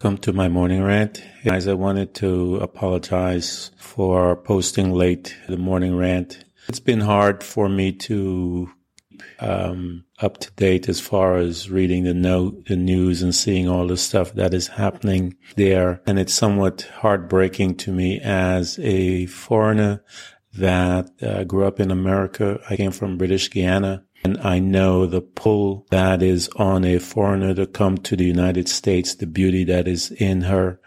Come to my morning rant. Guys, I wanted to apologize for posting late the morning rant. It's been hard for me to um, up to date as far as reading the note, the news and seeing all the stuff that is happening there. And it's somewhat heartbreaking to me as a foreigner that uh, grew up in America. I came from British Guiana. And I know the pull that is on a foreigner to come to the United States, the beauty that is in her,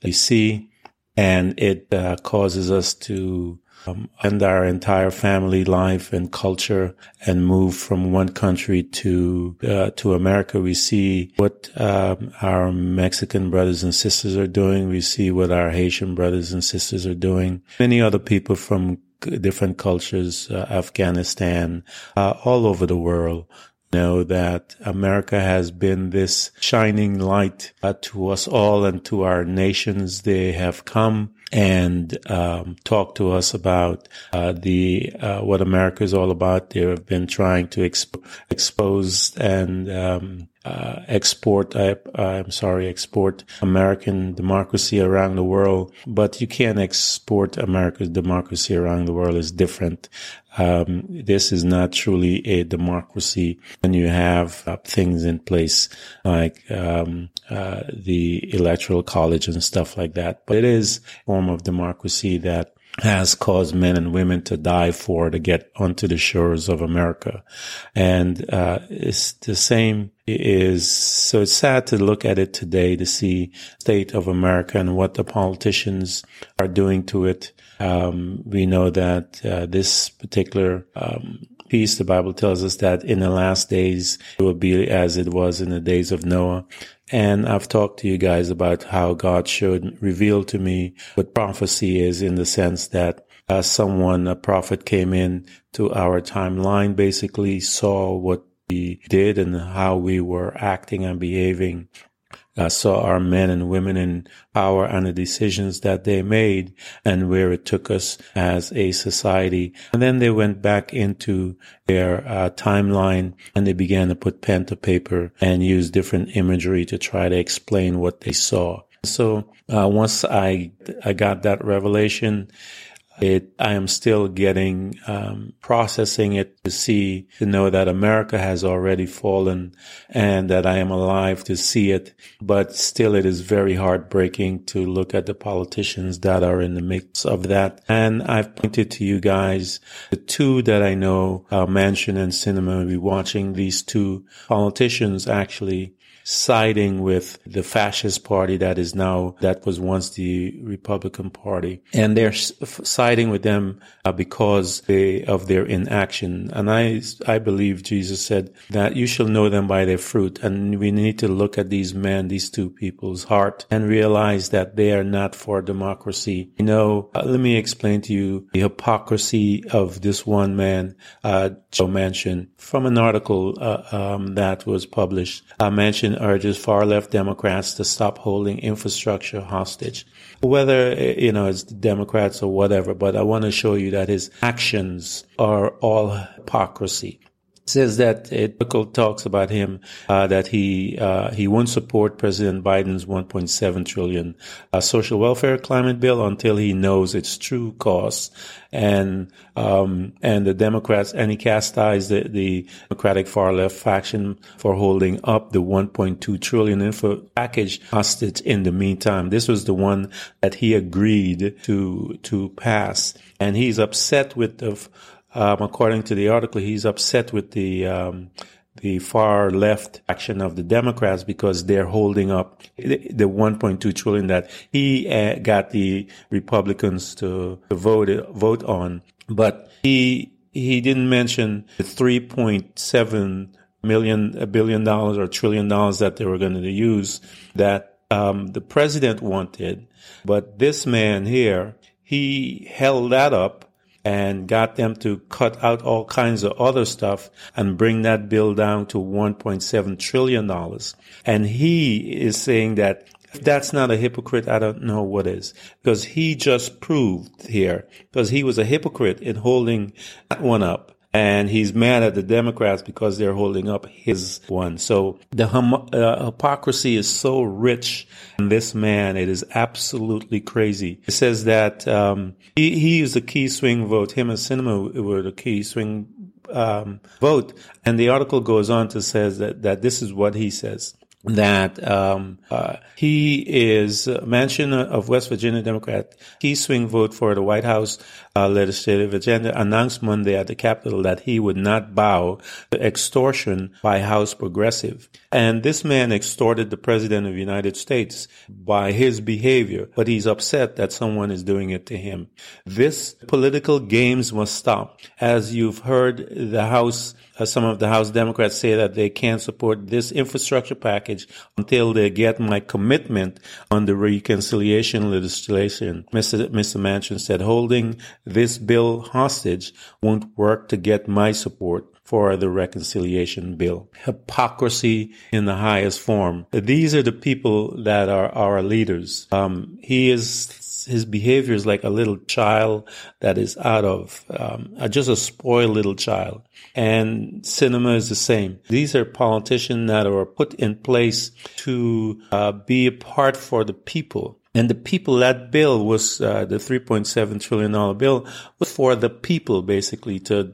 they see, and it uh, causes us to um, end our entire family life and culture and move from one country to uh, to America. We see what um, our Mexican brothers and sisters are doing. We see what our Haitian brothers and sisters are doing. Many other people from different cultures, uh, Afghanistan, uh, all over the world know that America has been this shining light uh, to us all and to our nations. They have come and um, talk to us about uh, the uh, what America is all about. They have been trying to exp- expose and um, uh, export. I, I'm sorry, export American democracy around the world, but you can't export America's democracy around the world. It's different. Um, this is not truly a democracy when you have uh, things in place like um, uh, the electoral college and stuff like that. But it is a form of democracy that has caused men and women to die for to get onto the shores of America. And uh, it's the same is so it's sad to look at it today to see state of America and what the politicians are doing to it. Um, we know that uh, this particular um, piece, the Bible tells us that in the last days it will be as it was in the days of Noah. And I've talked to you guys about how God showed, revealed to me what prophecy is in the sense that uh, someone, a prophet came in to our timeline, basically saw what we did and how we were acting and behaving. I saw our men and women in power and the decisions that they made and where it took us as a society. And then they went back into their uh, timeline and they began to put pen to paper and use different imagery to try to explain what they saw. So uh, once I I got that revelation, it, I am still getting, um, processing it to see, to know that America has already fallen and that I am alive to see it. But still, it is very heartbreaking to look at the politicians that are in the mix of that. And I've pointed to you guys the two that I know, uh, Manchin and Sinema, will be watching these two politicians actually siding with the fascist party that is now, that was once the Republican Party. And they're siding with them uh, because they, of their inaction. And I, I believe Jesus said that you shall know them by their fruit. And we need to look at these men, these two people's heart and realize that they are not for democracy. You know, uh, let me explain to you the hypocrisy of this one man, uh, Joe Manchin, from an article uh, um, that was published. Uh, Manchin Urges far left Democrats to stop holding infrastructure hostage. Whether, you know, it's Democrats or whatever, but I want to show you that his actions are all hypocrisy says that it talks about him uh, that he uh, he won't support President Biden's 1.7 trillion uh, social welfare climate bill until he knows its true costs, and um, and the Democrats and he chastised the, the Democratic far left faction for holding up the 1.2 trillion info package hostage. In the meantime, this was the one that he agreed to to pass, and he's upset with the um, according to the article, he's upset with the um, the far left action of the Democrats because they're holding up the 1.2 trillion that he uh, got the Republicans to, to vote vote on, but he he didn't mention the 3.7 million a billion dollars or trillion dollars that they were going to use that um, the president wanted, but this man here he held that up and got them to cut out all kinds of other stuff and bring that bill down to $1.7 trillion. And he is saying that if that's not a hypocrite, I don't know what is. Because he just proved here, because he was a hypocrite in holding that one up and he's mad at the Democrats because they're holding up his one. So the hum- uh, hypocrisy is so rich in this man; it is absolutely crazy. It says that um, he he used a key swing vote. Him and Sinema were the key swing um, vote, and the article goes on to says that that this is what he says that um, uh, he is Manchin of West Virginia Democrat. Key swing vote for the White House uh, legislative agenda announced Monday at the Capitol that he would not bow to extortion by House progressive. And this man extorted the President of the United States by his behavior, but he's upset that someone is doing it to him. This political games must stop. As you've heard the House uh, some of the House Democrats say that they can't support this infrastructure package until they get my commitment on the reconciliation legislation. Mr. Mr. Manchin said holding this bill hostage won't work to get my support for the reconciliation bill. Hypocrisy in the highest form. These are the people that are our leaders. Um, he is his behavior is like a little child that is out of um, just a spoiled little child. And Sinema is the same. These are politicians that are put in place to uh, be a part for the people. And the people, that bill was, uh, the $3.7 trillion bill was for the people, basically, to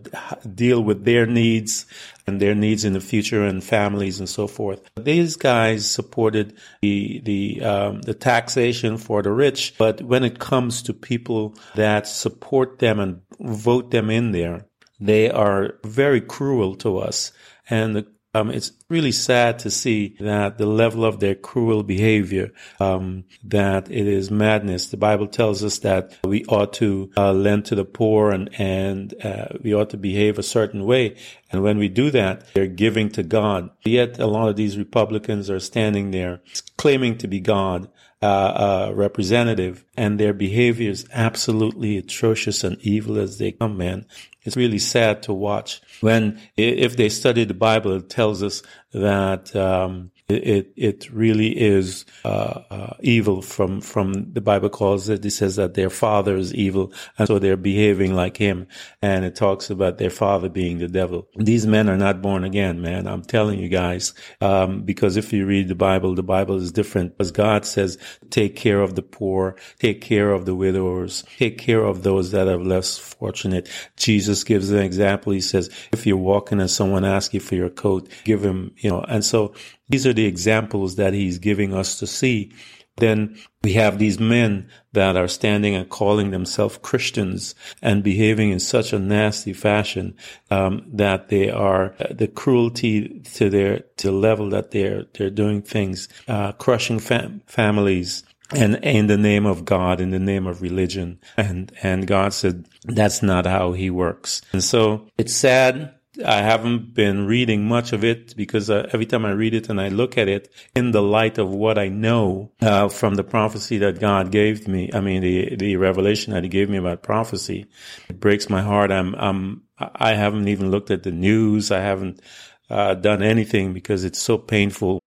deal with their needs and their needs in the future and families and so forth. These guys supported the, the, um, the taxation for the rich. But when it comes to people that support them and vote them in there, they are very cruel to us. And the um, it's really sad to see that the level of their cruel behavior, um, that it is madness. The Bible tells us that we ought to uh, lend to the poor and and uh, we ought to behave a certain way. And when we do that, they're giving to God. Yet a lot of these Republicans are standing there claiming to be God. Uh, uh, representative and their behavior is absolutely atrocious and evil as they come, man. It's really sad to watch. When, if they study the Bible, it tells us that um, it it really is uh, uh, evil from from the Bible calls it. It says that their father is evil, and so they're behaving like him. And it talks about their father being the devil. These men are not born again, man. I'm telling you guys, um, because if you read the Bible, the Bible is different. As God says, take care of the poor, take care of the widowers, take care of those that are less fortunate. Jesus gives an example. He says, if you're walking and someone asks you for your coat, give him, you know. And so these are the examples that he's giving us to see. Then we have these men that are standing and calling themselves Christians and behaving in such a nasty fashion um, that they are uh, the cruelty to their to level that they're they're doing things, uh, crushing fam- families, and in the name of God, in the name of religion. And, and God said, that's not how he works. And so it's sad I haven't been reading much of it because uh, every time I read it and I look at it in the light of what I know uh, from the prophecy that God gave me, I mean the the revelation that He gave me about prophecy, it breaks my heart. I'm I'm I haven't even looked at the news. I haven't uh, done anything because it's so painful.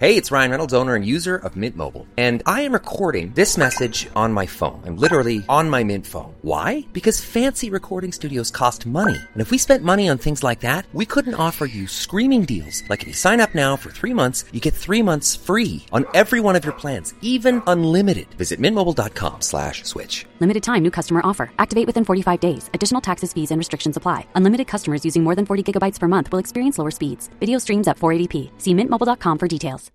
Hey, it's Ryan Reynolds, owner and user of Mint Mobile. And I am recording this message on my phone. I'm literally on my Mint phone. Why? Because fancy recording studios cost money. And if we spent money on things like that, we couldn't offer you screaming deals. Like if you sign up now for three months, you get three months free on every one of your plans, even unlimited. Visit mintmobile.com slash switch. Limited time new customer offer. Activate within 45 days. Additional taxes, fees, and restrictions apply. Unlimited customers using more than 40 gigabytes per month will experience slower speeds. Video streams at 480p. See mintmobile.com for details.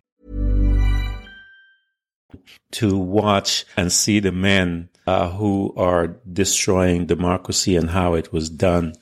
To watch and see the men uh, who are destroying democracy and how it was done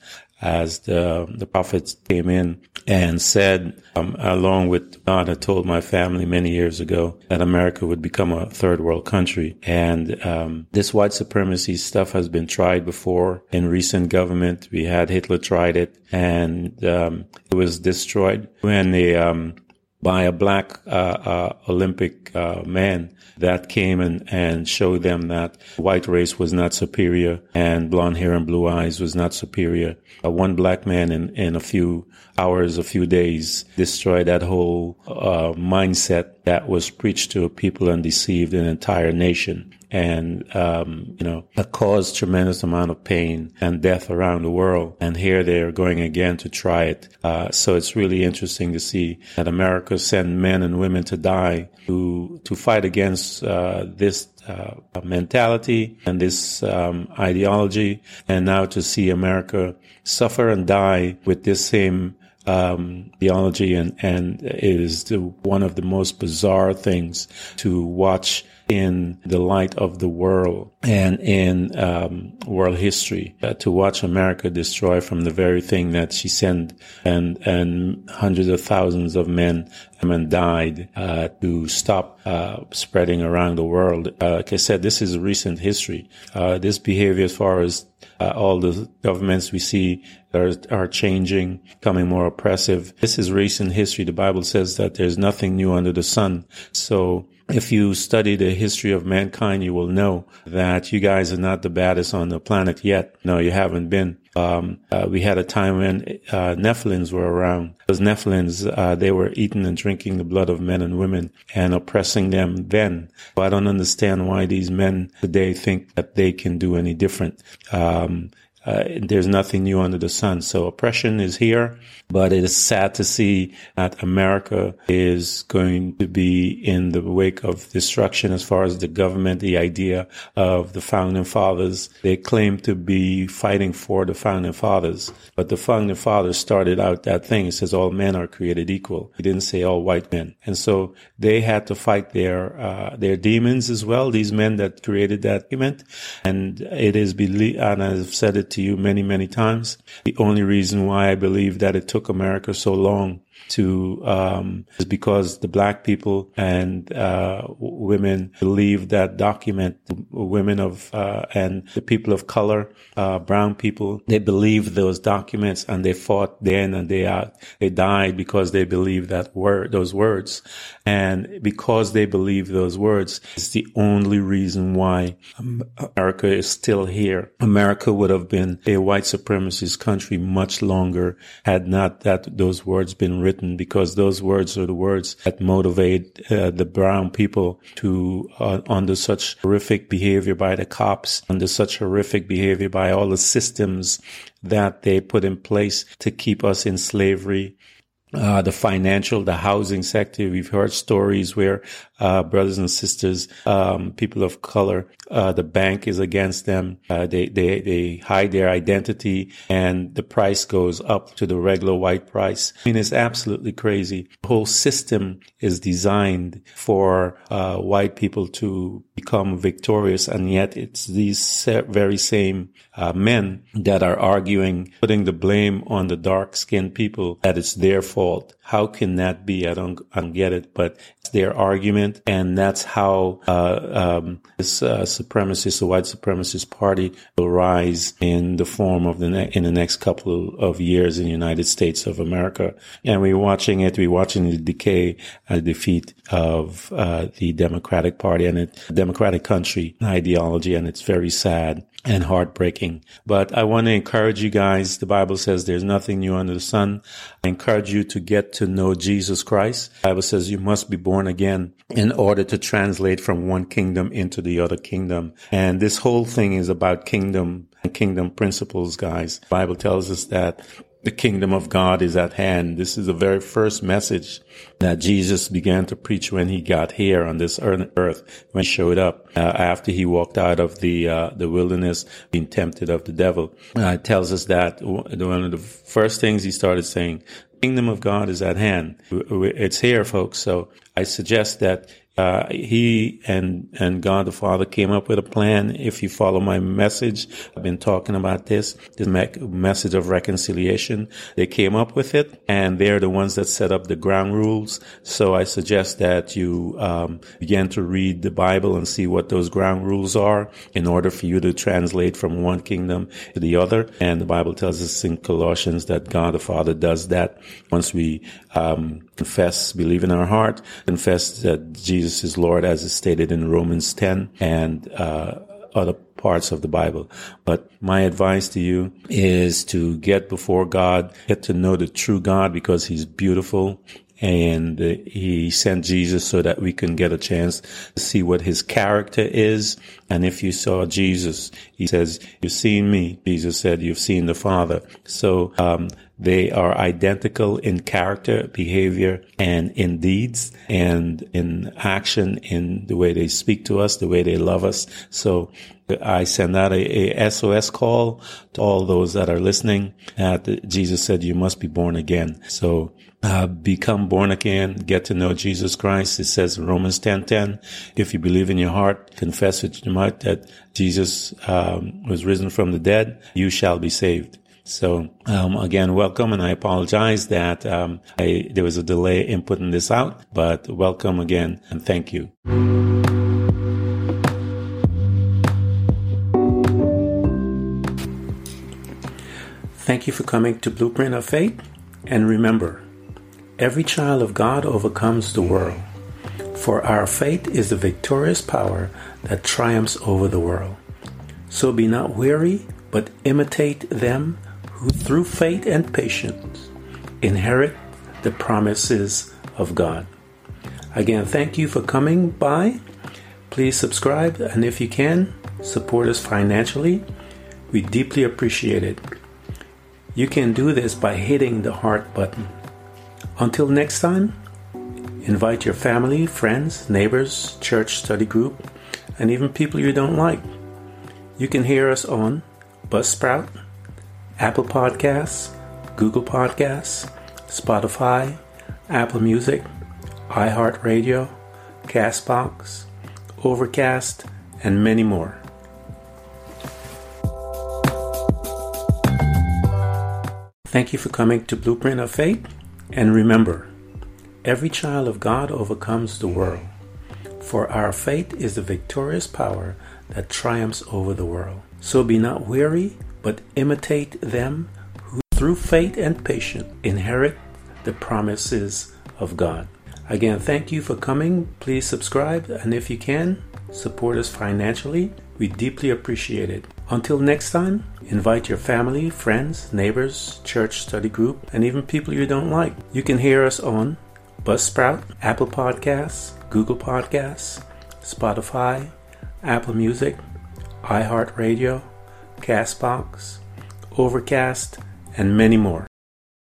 as the, the prophets came in and said, um, along with God had told my family many years ago that America would become a third world country. And um, this white supremacy stuff has been tried before in recent government. We had Hitler tried it and um, it was destroyed when the um, by a black uh, uh, Olympic uh, man that came and, and showed them that white race was not superior and blonde hair and blue eyes was not superior. Uh, one black man in, in a few hours, a few days, destroyed that whole uh, mindset that was preached to people and deceived an entire nation and um, you know caused tremendous amount of pain and death around the world. And here they are going again to try it. Uh, so it's really interesting to see that America sent men and women to die to to fight against uh, this uh, mentality and this um, ideology, and now to see America suffer and die with this same um, theology, and and is the, one of the most bizarre things to watch in the light of the world and in um, world history uh, to watch America destroy from the very thing that she sent and and hundreds of thousands of men and died uh, to stop uh, spreading around the world. Uh, like I said, this is recent history. Uh, this behavior, as far as uh, all the governments we see are, are changing, becoming more oppressive. This is recent history. The Bible says that there's nothing new under the sun. So if you study the history of mankind, you will know that you guys are not the baddest on the planet yet. No, you haven't been. Um, uh, we had a time when uh, Nephilims were around. Those Nephilims, uh, they were eating and drinking the blood of men and women and oppressing them then. But I don't understand why these men today think that they can do any different. Um, uh, there's nothing new under the sun. So oppression is here, but it is sad to see that America is going to be in the wake of destruction as far as the government, the idea of the founding fathers. They claim to be fighting for the founding fathers, but the founding fathers started out that thing. It says all men are created equal. He didn't say all white men. And so they had to fight their, uh, their demons as well, these men that created that document. And it is believed, and I've said it to you many, many times. The only reason why I believe that it took America so long to um, is because the black people and uh, women believe that document women of uh, and the people of color uh, brown people they believe those documents and they fought then and they out they died because they believe that word those words. And because they believe those words it's the only reason why America is still here. America would have been a white supremacist country much longer had not that those words been written because those words are the words that motivate uh, the brown people to, uh, under such horrific behavior by the cops, under such horrific behavior by all the systems that they put in place to keep us in slavery. Uh, the financial, the housing sector. We've heard stories where uh, brothers and sisters, um, people of color. Uh, the bank is against them. Uh, they, they, they hide their identity and the price goes up to the regular white price. I mean, it's absolutely crazy. The whole system is designed for, uh, white people to become victorious. And yet it's these very same, uh, men that are arguing, putting the blame on the dark skinned people that it's their fault. How can that be? I don't, I don't get it, but it's their argument. And that's how, uh, um, this, uh, supremacist, the white supremacist party will rise in the form of the, ne- in the next couple of years in the United States of America. And we're watching it. We're watching the decay, uh, defeat of, uh, the Democratic Party and a Democratic country ideology. And it's very sad. And heartbreaking. But I want to encourage you guys. The Bible says there's nothing new under the sun. I encourage you to get to know Jesus Christ. The Bible says you must be born again in order to translate from one kingdom into the other kingdom. And this whole thing is about kingdom and kingdom principles, guys. The Bible tells us that the kingdom of God is at hand. This is the very first message that Jesus began to preach when he got here on this earth, when he showed up uh, after he walked out of the uh, the wilderness, being tempted of the devil. Uh, it tells us that one of the first things he started saying, "Kingdom of God is at hand. It's here, folks." So I suggest that uh, he and and God the Father came up with a plan. If you follow my message, I've been talking about this, this me- message of reconciliation. They came up with it, and they're the ones that set up the ground rules. So I suggest that you um, begin to read the Bible and see what those ground rules are in order for you to translate from one kingdom to the other. And the Bible tells us in Colossians that God the Father does that once we um, confess, believe in our heart, confess that Jesus is Lord, as is stated in Romans 10 and uh, other parts of the Bible. But my advice to you is to get before God, get to know the true God because He's beautiful and uh, he sent Jesus so that we can get a chance to see what his character is. And if you saw Jesus, he says, you've seen me. Jesus said, you've seen the Father. So, um, they are identical in character, behavior, and in deeds, and in action, in the way they speak to us, the way they love us. So I send out a, a SOS call to all those that are listening. That Jesus said, you must be born again. So uh, become born again, get to know Jesus Christ. It says in Romans 10, 10, if you believe in your heart, confess with your mouth that Jesus um, was risen from the dead, you shall be saved. So um, again, welcome, and I apologize that um, I, there was a delay in putting this out, but welcome again, and thank you. Thank you for coming to Blueprint of Faith, and remember, every child of God overcomes the world. For our faith is the victorious power that triumphs over the world. So be not weary, but imitate them who through faith and patience inherit the promises of God. Again, thank you for coming by. Please subscribe, and if you can, support us financially. We deeply appreciate it. You can do this by hitting the heart button. Until next time, invite your family, friends, neighbors, church study group, and even people you don't like. You can hear us on Buzzsprout, Apple Podcasts, Google Podcasts, Spotify, Apple Music, iHeartRadio, Castbox, Overcast, and many more. Thank you for coming to Blueprint of Faith, and remember, every child of God overcomes the world, for our faith is the victorious power that triumphs over the world. So be not weary but imitate them who through faith and patience inherit the promises of God. Again, thank you for coming. Please subscribe, and if you can, support us financially. We deeply appreciate it. Until next time, invite your family, friends, neighbors, church study group, and even people you don't like. You can hear us on Buzzsprout, Apple Podcasts, Google Podcasts, Spotify, Apple Music, iHeartRadio, Castbox, Overcast, and many more.